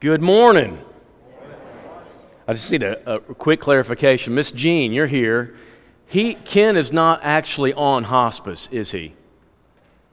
Good morning. I just need a, a quick clarification. Miss Jean, you're here. He, Ken is not actually on hospice, is he?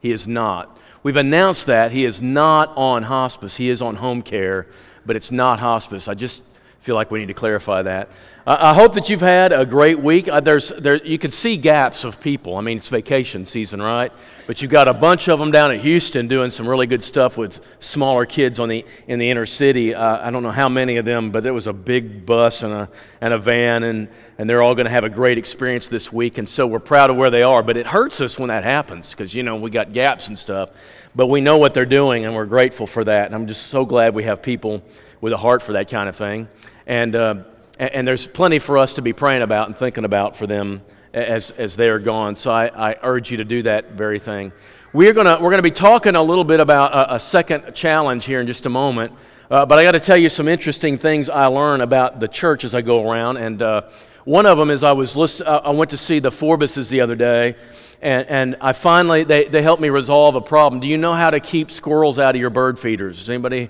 He is not. We've announced that he is not on hospice. He is on home care, but it's not hospice. I just feel like we need to clarify that. I hope that you've had a great week. Uh, there's, there, you can see gaps of people. I mean, it's vacation season, right? But you've got a bunch of them down at Houston doing some really good stuff with smaller kids on the, in the inner city. Uh, I don't know how many of them, but there was a big bus and a, and a van, and, and they're all going to have a great experience this week. And so we're proud of where they are. But it hurts us when that happens because, you know, we got gaps and stuff. But we know what they're doing, and we're grateful for that. And I'm just so glad we have people with a heart for that kind of thing. And, uh, and there's plenty for us to be praying about and thinking about for them as, as they are gone. So I, I urge you to do that very thing. We're going to we're gonna be talking a little bit about a, a second challenge here in just a moment. Uh, but I got to tell you some interesting things I learn about the church as I go around. And uh, one of them is I was list- uh, I went to see the Forbeses the other day, and, and I finally they, they helped me resolve a problem. Do you know how to keep squirrels out of your bird feeders? Does anybody?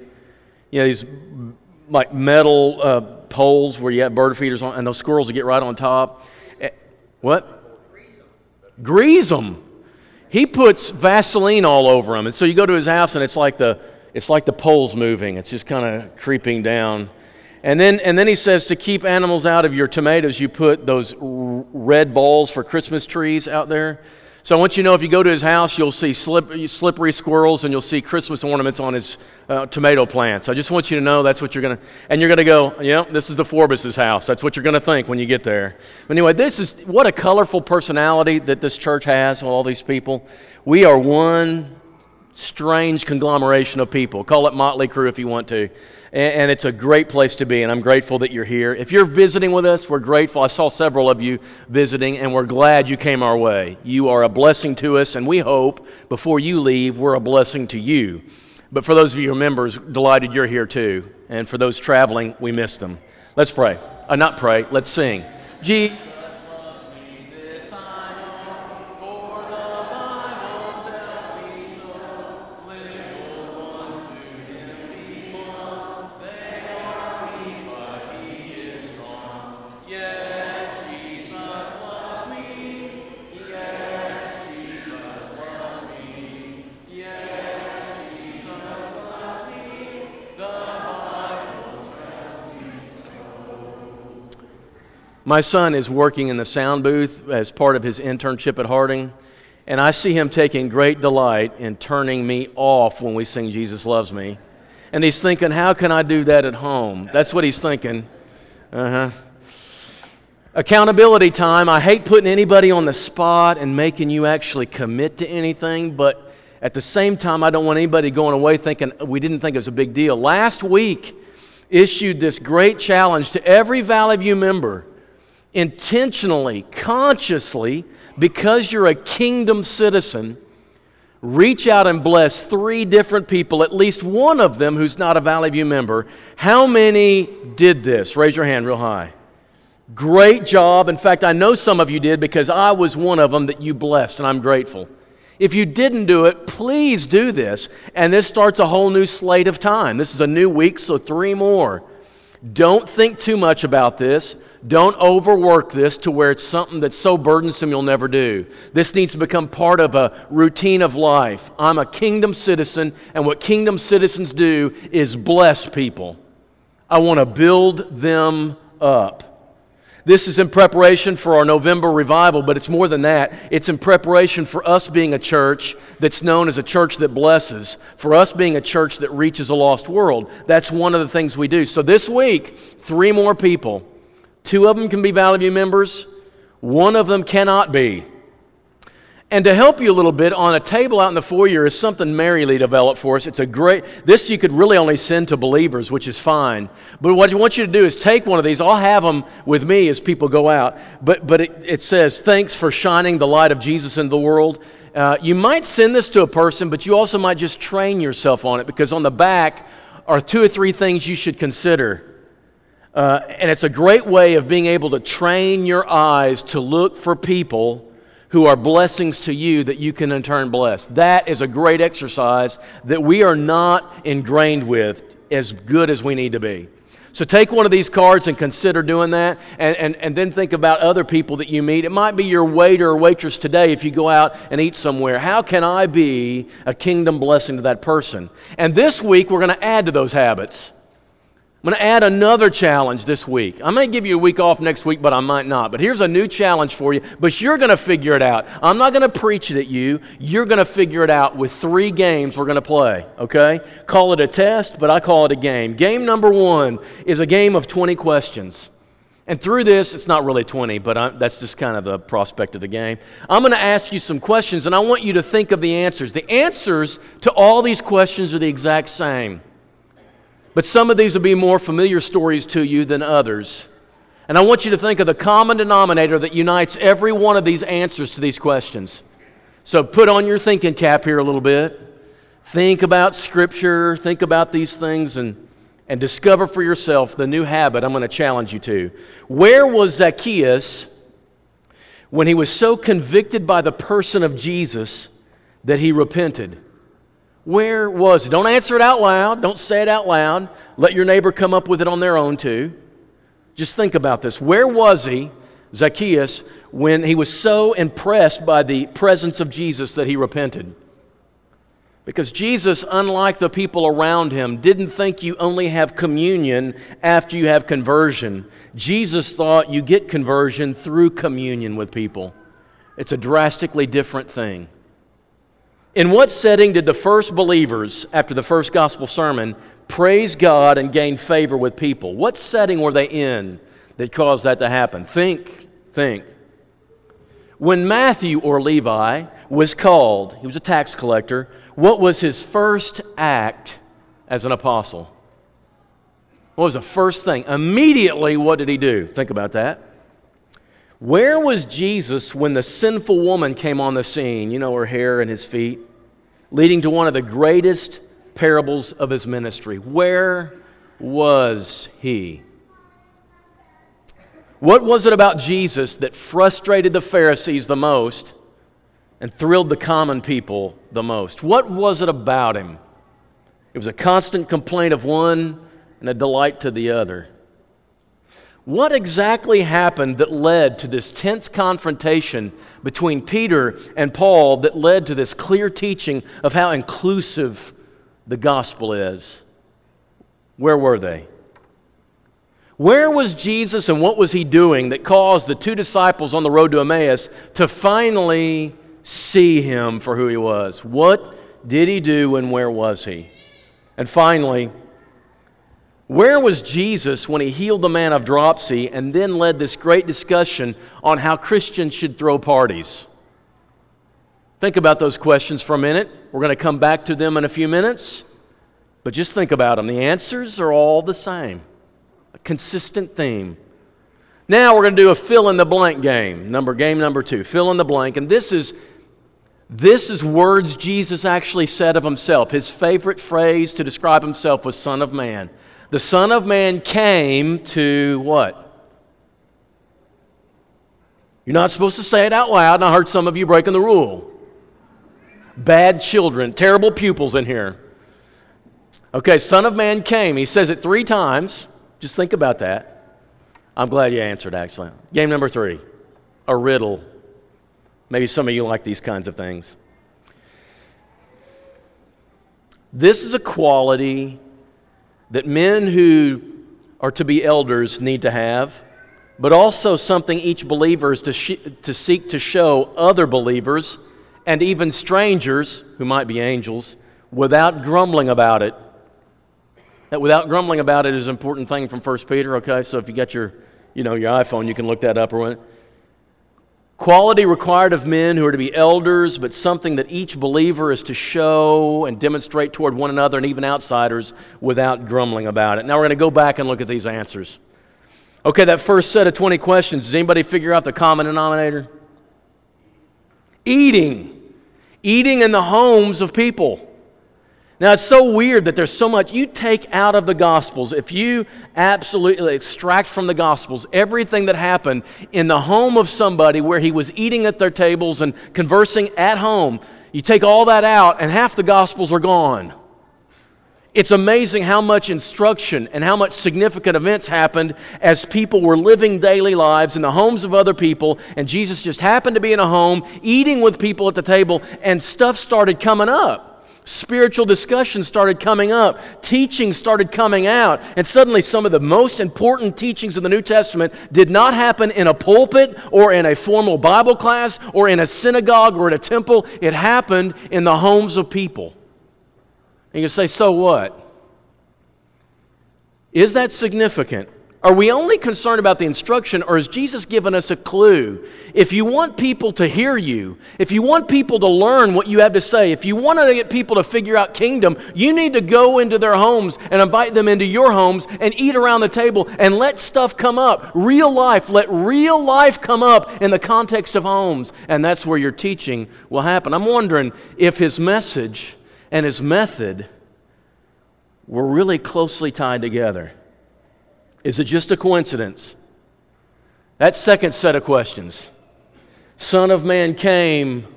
You know these like metal uh, poles where you have bird feeders on, and those squirrels will get right on top. Eh, what? Grease them. He puts Vaseline all over them, and so you go to his house, and it's like the it's like the poles moving. It's just kind of creeping down. And then, and then he says to keep animals out of your tomatoes, you put those red balls for Christmas trees out there. So I want you to know if you go to his house, you'll see slip, slippery squirrels and you'll see Christmas ornaments on his uh, tomato plants. I just want you to know that's what you're going to, and you're going to go, yeah, this is the Forbes' house. That's what you're going to think when you get there. But anyway, this is what a colorful personality that this church has, all these people. We are one strange conglomeration of people. Call it Motley Crew if you want to and, it's a great place to be, and I'm grateful that you're here. If you're visiting with us, we're grateful. I saw several of you visiting, and we're glad you came our way. You are a blessing to us, and we hope before you leave, we're a blessing to you. But for those of you who are members, delighted you're here too. And for those traveling, we miss them. Let's pray. Uh, not pray, let's sing. Jesus. My son is working in the sound booth as part of his internship at Harding, and I see him taking great delight in turning me off when we sing Jesus Loves Me. And he's thinking, how can I do that at home? That's what he's thinking. Uh huh. Accountability time. I hate putting anybody on the spot and making you actually commit to anything, but at the same time, I don't want anybody going away thinking we didn't think it was a big deal. Last week, issued this great challenge to every Valley View member intentionally, consciously, because you're a kingdom citizen, reach out and bless three different people, at least one of them who's not a Valley View member. How many did this? Raise your hand real high. Great job. In fact, I know some of you did because I was one of them that you blessed, and I'm grateful. If you didn't do it, please do this. And this starts a whole new slate of time. This is a new week, so three more. Don't think too much about this. Don't overwork this to where it's something that's so burdensome you'll never do. This needs to become part of a routine of life. I'm a kingdom citizen, and what kingdom citizens do is bless people. I want to build them up. This is in preparation for our November revival, but it's more than that. It's in preparation for us being a church that's known as a church that blesses, for us being a church that reaches a lost world. That's one of the things we do. So this week, three more people Two of them can be Valley View members, one of them cannot be. And to help you a little bit, on a table out in the foyer is something Mary Lee developed for us. It's a great, this you could really only send to believers, which is fine. But what I want you to do is take one of these. I'll have them with me as people go out. But, but it, it says, Thanks for shining the light of Jesus into the world. Uh, you might send this to a person, but you also might just train yourself on it because on the back are two or three things you should consider. Uh, and it's a great way of being able to train your eyes to look for people who are blessings to you that you can in turn bless. That is a great exercise that we are not ingrained with. as good as we need to be. So take one of these cards and consider doing that, and, and, and then think about other people that you meet. It might be your waiter or waitress today if you go out and eat somewhere. How can I be a kingdom blessing to that person? And this week, we're going to add to those habits. I'm going to add another challenge this week. I may give you a week off next week, but I might not. But here's a new challenge for you, but you're going to figure it out. I'm not going to preach it at you. You're going to figure it out with three games we're going to play, okay? Call it a test, but I call it a game. Game number one is a game of 20 questions. And through this, it's not really 20, but I, that's just kind of the prospect of the game. I'm going to ask you some questions, and I want you to think of the answers. The answers to all these questions are the exact same. But some of these will be more familiar stories to you than others. And I want you to think of the common denominator that unites every one of these answers to these questions. So put on your thinking cap here a little bit. Think about Scripture, think about these things, and, and discover for yourself the new habit I'm going to challenge you to. Where was Zacchaeus when he was so convicted by the person of Jesus that he repented? Where was it? Don't answer it out loud. Don't say it out loud. Let your neighbor come up with it on their own, too. Just think about this. Where was he, Zacchaeus, when he was so impressed by the presence of Jesus that he repented? Because Jesus, unlike the people around him, didn't think you only have communion after you have conversion. Jesus thought you get conversion through communion with people. It's a drastically different thing. In what setting did the first believers, after the first gospel sermon, praise God and gain favor with people? What setting were they in that caused that to happen? Think, think. When Matthew or Levi was called, he was a tax collector, what was his first act as an apostle? What was the first thing? Immediately, what did he do? Think about that. Where was Jesus when the sinful woman came on the scene? You know, her hair and his feet leading to one of the greatest parables of his ministry. Where was he? What was it about Jesus that frustrated the Pharisees the most and thrilled the common people the most? What was it about him? It was a constant complaint of one and a delight to the other. What exactly happened that led to this tense confrontation between Peter and Paul that led to this clear teaching of how inclusive the gospel is? Where were they? Where was Jesus and what was he doing that caused the two disciples on the road to Emmaus to finally see him for who he was? What did he do and where was he? And finally, where was Jesus when he healed the man of dropsy and then led this great discussion on how Christians should throw parties? Think about those questions for a minute. We're going to come back to them in a few minutes, but just think about them. The answers are all the same, a consistent theme. Now we're going to do a fill in the blank game. Number game number 2, fill in the blank, and this is this is words Jesus actually said of himself. His favorite phrase to describe himself was son of man. The Son of Man came to what? You're not supposed to say it out loud, and I heard some of you breaking the rule. Bad children, terrible pupils in here. Okay, Son of Man came. He says it three times. Just think about that. I'm glad you answered, actually. Game number three a riddle. Maybe some of you like these kinds of things. This is a quality that men who are to be elders need to have, but also something each believer is to, sh- to seek to show other believers and even strangers, who might be angels, without grumbling about it. That without grumbling about it is an important thing from 1 Peter, okay? So if you got your, you know, your iPhone, you can look that up or what. Quality required of men who are to be elders, but something that each believer is to show and demonstrate toward one another and even outsiders without grumbling about it. Now we're going to go back and look at these answers. Okay, that first set of 20 questions, does anybody figure out the common denominator? Eating. Eating in the homes of people. Now, it's so weird that there's so much you take out of the Gospels. If you absolutely extract from the Gospels everything that happened in the home of somebody where he was eating at their tables and conversing at home, you take all that out, and half the Gospels are gone. It's amazing how much instruction and how much significant events happened as people were living daily lives in the homes of other people, and Jesus just happened to be in a home, eating with people at the table, and stuff started coming up. Spiritual discussions started coming up, teaching started coming out, and suddenly some of the most important teachings of the New Testament did not happen in a pulpit or in a formal Bible class or in a synagogue or in a temple. It happened in the homes of people. And you say, so what? Is that significant? Are we only concerned about the instruction, or has Jesus given us a clue? If you want people to hear you, if you want people to learn what you have to say, if you want to get people to figure out kingdom, you need to go into their homes and invite them into your homes and eat around the table and let stuff come up. Real life, let real life come up in the context of homes. And that's where your teaching will happen. I'm wondering if his message and his method were really closely tied together. Is it just a coincidence? That second set of questions. Son of Man came,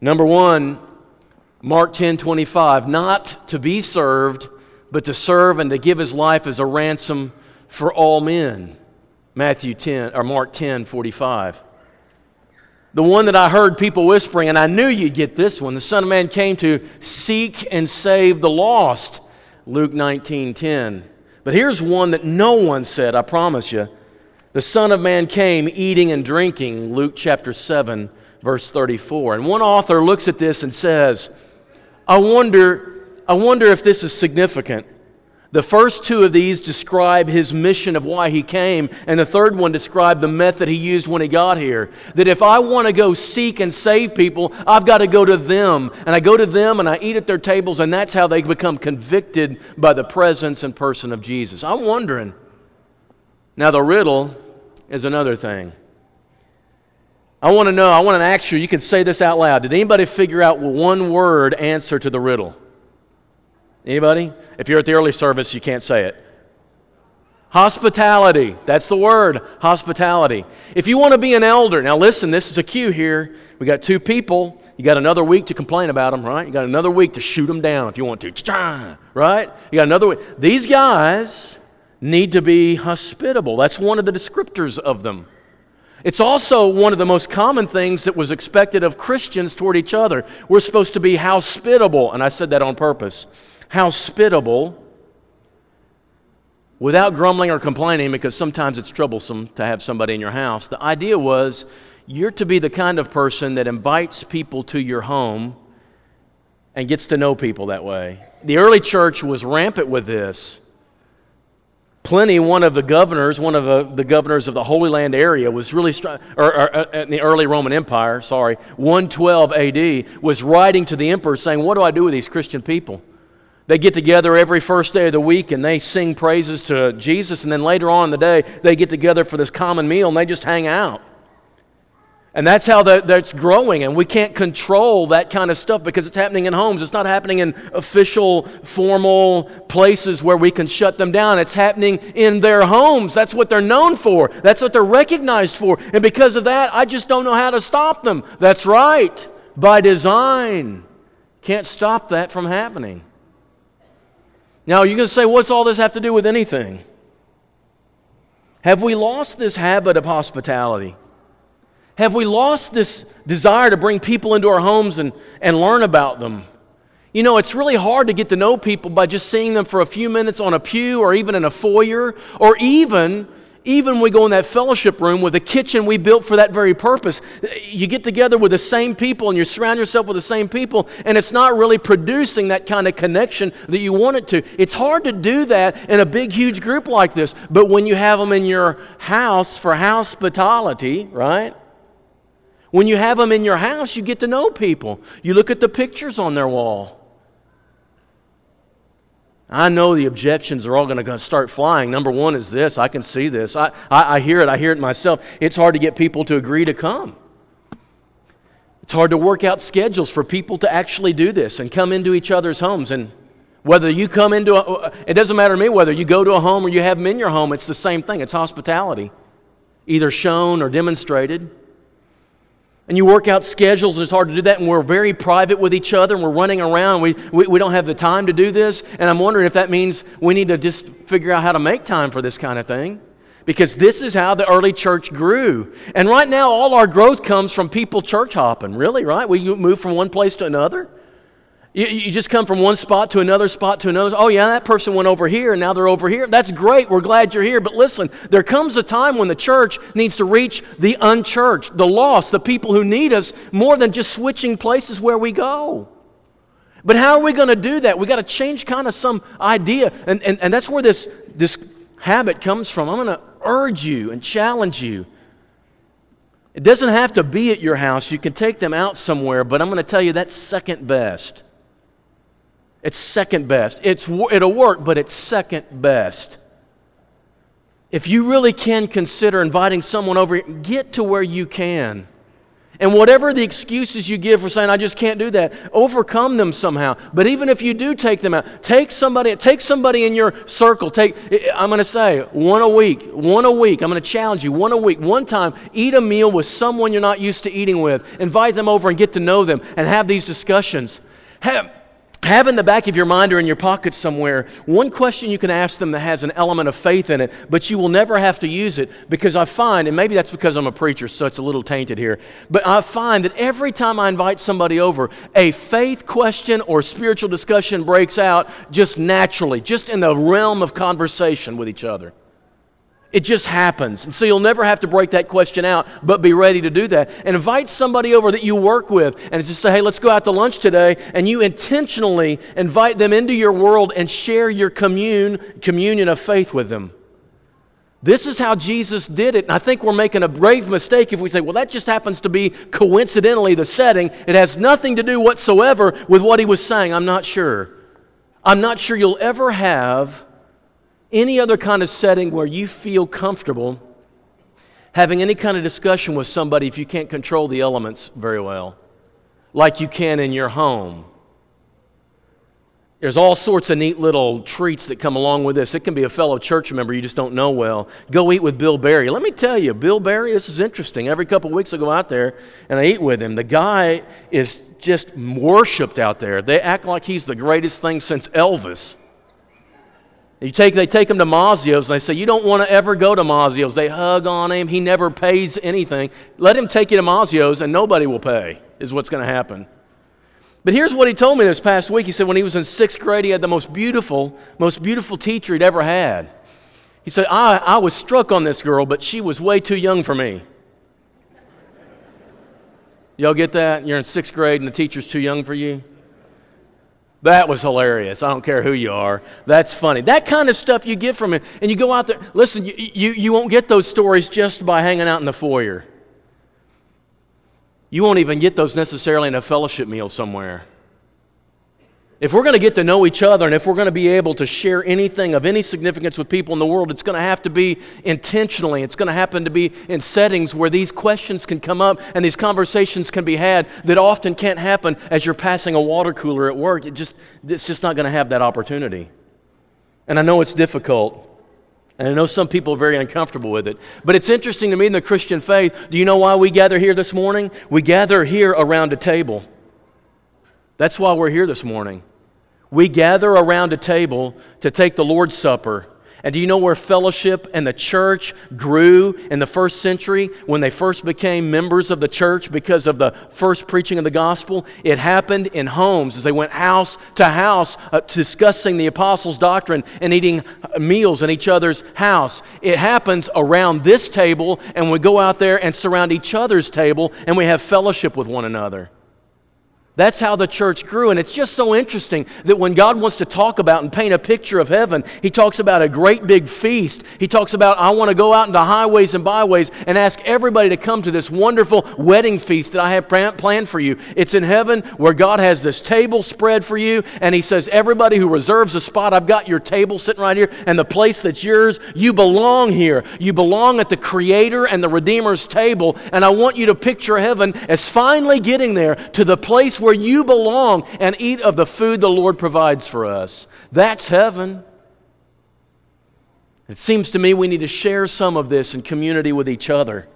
number one, Mark 10 25, not to be served, but to serve and to give his life as a ransom for all men. Matthew 10 or Mark 10 45. The one that I heard people whispering, and I knew you'd get this one. The Son of Man came to seek and save the lost. Luke 19 10. But here's one that no one said, I promise you. The Son of Man came eating and drinking, Luke chapter 7, verse 34. And one author looks at this and says, I wonder, I wonder if this is significant. The first two of these describe his mission of why he came, and the third one described the method he used when he got here. That if I want to go seek and save people, I've got to go to them. And I go to them and I eat at their tables, and that's how they become convicted by the presence and person of Jesus. I'm wondering. Now, the riddle is another thing. I want to know, I want ask you, you can say this out loud. Did anybody figure out one word answer to the riddle? Anybody? If you're at the early service, you can't say it. Hospitality. That's the word, hospitality. If you want to be an elder, now listen, this is a cue here. We got two people. You got another week to complain about them, right? You got another week to shoot them down if you want to. Right? You got another week. These guys need to be hospitable. That's one of the descriptors of them. It's also one of the most common things that was expected of Christians toward each other. We're supposed to be hospitable, and I said that on purpose hospitable without grumbling or complaining because sometimes it's troublesome to have somebody in your house. The idea was you're to be the kind of person that invites people to your home and gets to know people that way. The early church was rampant with this. Pliny, one of the governors, one of the, the governors of the Holy Land area, was really strong, or, or, uh, in the early Roman Empire, sorry, 112 AD, was writing to the emperor saying, What do I do with these Christian people? They get together every first day of the week and they sing praises to Jesus. And then later on in the day, they get together for this common meal and they just hang out. And that's how that, that's growing. And we can't control that kind of stuff because it's happening in homes. It's not happening in official, formal places where we can shut them down. It's happening in their homes. That's what they're known for, that's what they're recognized for. And because of that, I just don't know how to stop them. That's right, by design. Can't stop that from happening. Now, you're going to say, what's all this have to do with anything? Have we lost this habit of hospitality? Have we lost this desire to bring people into our homes and, and learn about them? You know, it's really hard to get to know people by just seeing them for a few minutes on a pew or even in a foyer or even even when we go in that fellowship room with a kitchen we built for that very purpose, you get together with the same people and you surround yourself with the same people, and it's not really producing that kind of connection that you want it to. It's hard to do that in a big, huge group like this, but when you have them in your house for hospitality, right? When you have them in your house, you get to know people. You look at the pictures on their wall. I know the objections are all going to start flying. Number one is this I can see this. I, I, I, hear it. I hear it myself. It's hard to get people to agree to come. It's hard to work out schedules for people to actually do this and come into each other's homes. And whether you come into a, it doesn't matter to me whether you go to a home or you have them in your home, it's the same thing. It's hospitality, either shown or demonstrated. And you work out schedules, and it's hard to do that, and we're very private with each other, and we're running around, we, we, we don't have the time to do this. And I'm wondering if that means we need to just figure out how to make time for this kind of thing. Because this is how the early church grew. And right now, all our growth comes from people church hopping, really, right? We move from one place to another. You, you, just come from one spot to another spot to another. Oh, yeah, that person went over here and now they're over here. That's great. We're glad you're here. But listen, there comes a time when the church needs to reach the unchurched, the lost, the people who need us more than just switching places where we go. But how are we going to do that? we got to change kind of some idea. And, and, and that's where this, this habit comes from. I'm going to urge you and challenge you. It doesn't have to be at your house. You can take them out somewhere, but I'm going to tell you that's second best. It's second best. It's, it'll work, but it's second best. If you really can consider inviting someone over, get to where you can. And whatever the excuses you give for saying, I just can't do that, overcome them somehow. But even if you do take them out, take somebody, take somebody in your circle. Take, I'm going to say, one a week, one a week. I'm going to challenge you, one a week, one time, eat a meal with someone you're not used to eating with. Invite them over and get to know them and have these discussions. Have, have in the back of your mind or in your pocket somewhere one question you can ask them that has an element of faith in it, but you will never have to use it because I find, and maybe that's because I'm a preacher, so it's a little tainted here, but I find that every time I invite somebody over, a faith question or spiritual discussion breaks out just naturally, just in the realm of conversation with each other. It just happens. And so you'll never have to break that question out, but be ready to do that. And invite somebody over that you work with and just say, hey, let's go out to lunch today. And you intentionally invite them into your world and share your commune, communion of faith with them. This is how Jesus did it. And I think we're making a brave mistake if we say, well, that just happens to be coincidentally the setting. It has nothing to do whatsoever with what he was saying. I'm not sure. I'm not sure you'll ever have any other kind of setting where you feel comfortable having any kind of discussion with somebody if you can't control the elements very well, like you can in your home. There's all sorts of neat little treats that come along with this. It can be a fellow church member you just don't know well. Go eat with Bill Barry. Let me tell you, Bill Barry, this is interesting. Every couple of weeks I go out there and I eat with him. The guy is just worshiped out there. They act like he's the greatest thing since Elvis. You take, they take him to Mazzio's and they say, You don't want to ever go to Mazzio's. They hug on him. He never pays anything. Let him take you to Mazzio's and nobody will pay, is what's going to happen. But here's what he told me this past week. He said when he was in sixth grade, he had the most beautiful, most beautiful teacher he'd ever had. He said, I, I was struck on this girl, but she was way too young for me. Y'all get that? You're in sixth grade and the teacher's too young for you? That was hilarious. I don't care who you are. That's funny. That kind of stuff you get from it. And you go out there. Listen, you, you, you won't get those stories just by hanging out in the foyer. You won't even get those necessarily in a fellowship meal somewhere. If we're going to get to know each other and if we're going to be able to share anything of any significance with people in the world, it's going to have to be intentionally. It's going to happen to be in settings where these questions can come up and these conversations can be had that often can't happen as you're passing a water cooler at work. It just, it's just not going to have that opportunity. And I know it's difficult. And I know some people are very uncomfortable with it. But it's interesting to me in the Christian faith. Do you know why we gather here this morning? We gather here around a table. That's why we're here this morning. We gather around a table to take the Lord's Supper. And do you know where fellowship and the church grew in the first century when they first became members of the church because of the first preaching of the gospel? It happened in homes as they went house to house uh, discussing the apostles' doctrine and eating meals in each other's house. It happens around this table, and we go out there and surround each other's table and we have fellowship with one another. That's how the church grew. And it's just so interesting that when God wants to talk about and paint a picture of heaven, He talks about a great big feast. He talks about, I want to go out into highways and byways and ask everybody to come to this wonderful wedding feast that I have planned for you. It's in heaven where God has this table spread for you. And He says, Everybody who reserves a spot, I've got your table sitting right here and the place that's yours. You belong here. You belong at the Creator and the Redeemer's table. And I want you to picture heaven as finally getting there to the place where you belong and eat of the food the Lord provides for us. That's heaven. It seems to me we need to share some of this in community with each other.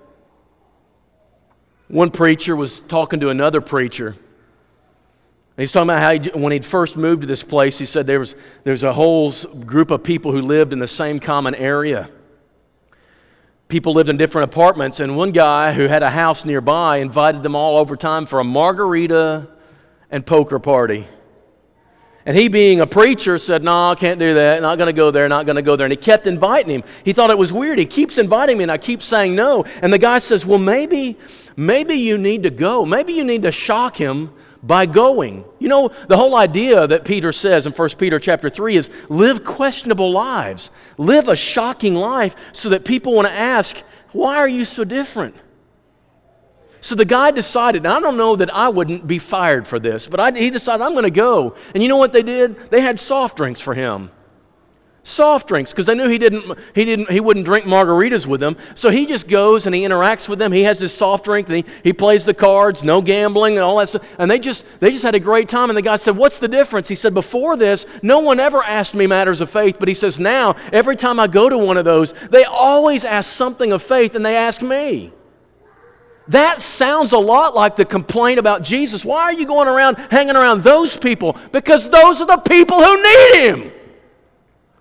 One preacher was talking to another preacher. He's talking about how he, when he'd first moved to this place, he said there was, there was a whole group of people who lived in the same common area. People lived in different apartments, and one guy who had a house nearby invited them all over time for a margarita and poker party. And he, being a preacher, said, No, I can't do that. Not going to go there, not going to go there. And he kept inviting him. He thought it was weird. He keeps inviting me, and I keep saying no. And the guy says, Well, maybe, maybe you need to go. Maybe you need to shock him by going. You know, the whole idea that Peter says in 1 Peter chapter 3 is live questionable lives. Live a shocking life so that people want to ask, Why are you so different? So the guy decided, I don't know that I wouldn't be fired for this, but I, he decided, I'm going to go. And you know what they did? They had soft drinks for him. Soft drinks, because they knew he didn't, he didn't, he wouldn't drink margaritas with them. So he just goes and he interacts with them. He has his soft drink and he, he plays the cards, no gambling and all that stuff. And they just, they just had a great time. And the guy said, What's the difference? He said, Before this, no one ever asked me matters of faith. But he says, Now, every time I go to one of those, they always ask something of faith and they ask me. That sounds a lot like the complaint about Jesus. Why are you going around hanging around those people? Because those are the people who need Him.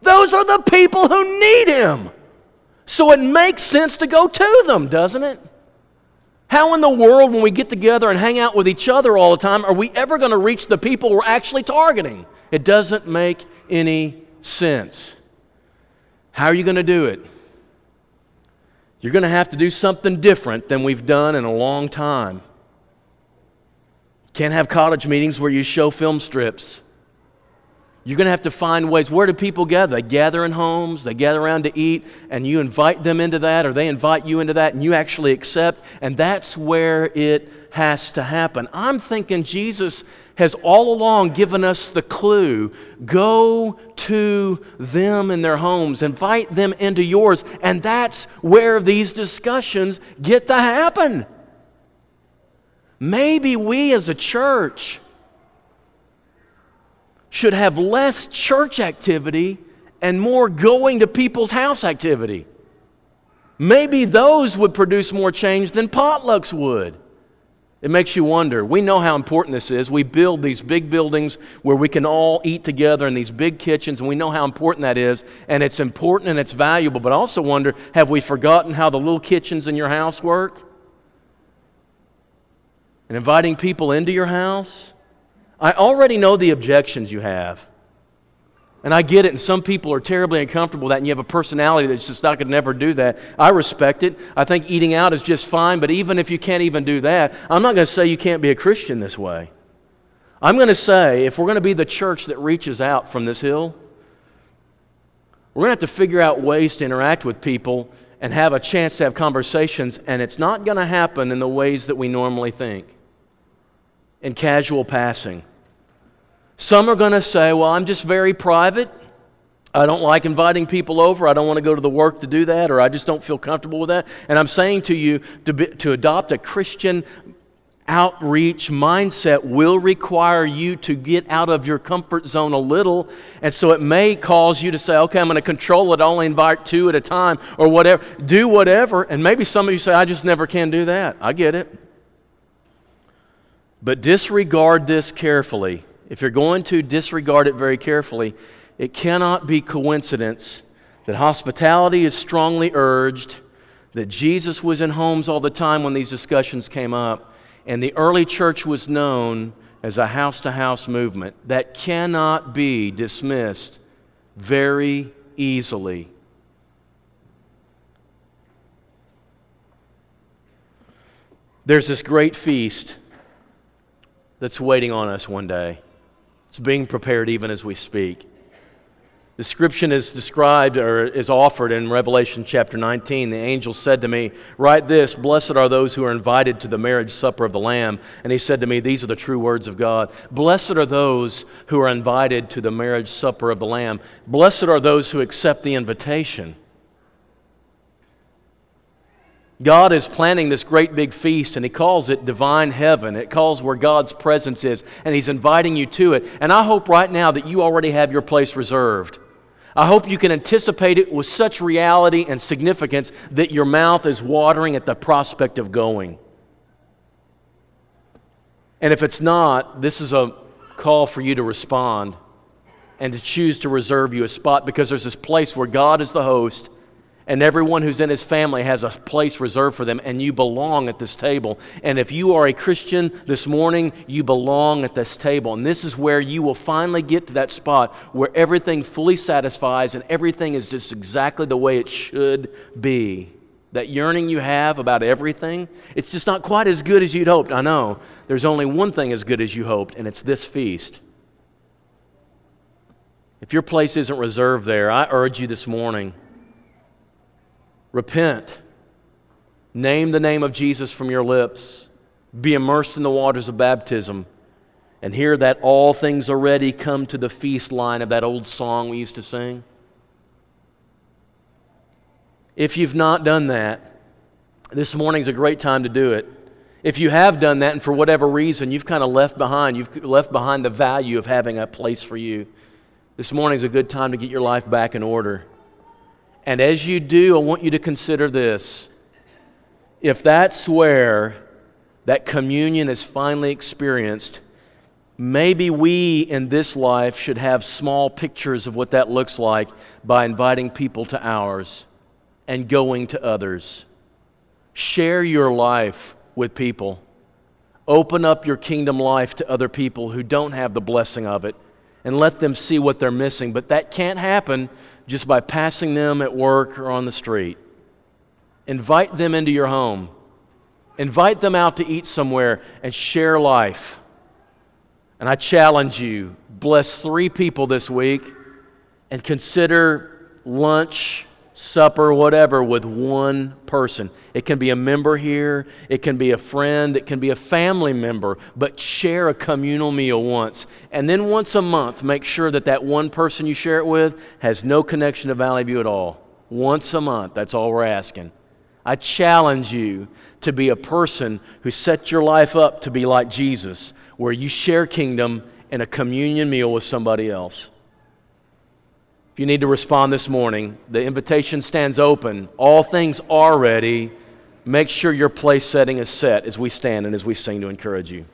Those are the people who need Him. So it makes sense to go to them, doesn't it? How in the world, when we get together and hang out with each other all the time, are we ever going to reach the people we're actually targeting? It doesn't make any sense. How are you going to do it? You're going to have to do something different than we've done in a long time. Can't have college meetings where you show film strips. You're going to have to find ways. Where do people gather? They gather in homes, they gather around to eat, and you invite them into that, or they invite you into that, and you actually accept, and that's where it has to happen. I'm thinking Jesus has all along given us the clue go to them in their homes, invite them into yours, and that's where these discussions get to happen. Maybe we as a church should have less church activity and more going to people's house activity. Maybe those would produce more change than potlucks would. It makes you wonder. We know how important this is. We build these big buildings where we can all eat together in these big kitchens, and we know how important that is. And it's important and it's valuable. But I also wonder have we forgotten how the little kitchens in your house work? And inviting people into your house? I already know the objections you have. And I get it, and some people are terribly uncomfortable with that, and you have a personality that's just, I could never do that. I respect it. I think eating out is just fine, but even if you can't even do that, I'm not going to say you can't be a Christian this way. I'm going to say if we're going to be the church that reaches out from this hill, we're going to have to figure out ways to interact with people and have a chance to have conversations, and it's not going to happen in the ways that we normally think in casual passing. Some are going to say, Well, I'm just very private. I don't like inviting people over. I don't want to go to the work to do that, or I just don't feel comfortable with that. And I'm saying to you to, be, to adopt a Christian outreach mindset will require you to get out of your comfort zone a little. And so it may cause you to say, okay, I'm going to control it, I only invite two at a time, or whatever. Do whatever. And maybe some of you say, I just never can do that. I get it. But disregard this carefully if you're going to disregard it very carefully, it cannot be coincidence that hospitality is strongly urged, that Jesus was in homes all the time when these discussions came up, and the early church was known as a house to house movement. That cannot be dismissed very easily. There's this great feast that's waiting on us one day. It's being prepared even as we speak. The description is described or is offered in Revelation chapter 19. The angel said to me, Write this Blessed are those who are invited to the marriage supper of the Lamb. And he said to me, These are the true words of God. Blessed are those who are invited to the marriage supper of the Lamb. Blessed are those who accept the invitation. God is planning this great big feast, and He calls it divine heaven. It calls where God's presence is, and He's inviting you to it. And I hope right now that you already have your place reserved. I hope you can anticipate it with such reality and significance that your mouth is watering at the prospect of going. And if it's not, this is a call for you to respond and to choose to reserve you a spot because there's this place where God is the host and everyone who's in his family has a place reserved for them, and you belong at this table. And if you are a Christian this morning, you belong at this table. And this is where you will finally get to that spot where everything fully satisfies and everything is just exactly the way it should be. That yearning you have about everything, it's just not quite as good as you'd hoped. I know. There's only one thing as good as you hoped, and it's this feast. If your place isn't reserved there, I urge you this morning repent, name the name of Jesus from your lips, be immersed in the waters of baptism, and hear that all things are ready, come to the feast line of that old song we used to sing. If you've not done that, this morning's a great time to do it. If you have done that and for whatever reason you've kind of left behind, you've left behind the value of having a place for you, this morning's a good time to get your life back in order. And as you do, I want you to consider this. If that's where that communion is finally experienced, maybe we in this life should have small pictures of what that looks like by inviting people to ours and going to others. Share your life with people. Open up your kingdom life to other people who don't have the blessing of it and let them see what they're missing. But that can't happen just by passing them at work or on the street. Invite them into your home. Invite them out to eat somewhere and share life. And I challenge you bless three people this week and consider lunch supper, whatever, with one person. It can be a member here, it can be a friend, it can be a family member, but share a communal meal once. And then once a month, make sure that that one person you share it with has no connection to Valley View at all. Once a month, that's all we're asking. I challenge you to be a person who sets your life up to be like Jesus, where you share kingdom in a communion meal with somebody else you need to respond this morning, the invitation stands open. All things are ready. Make sure your place setting is set as we stand and as we sing to encourage you.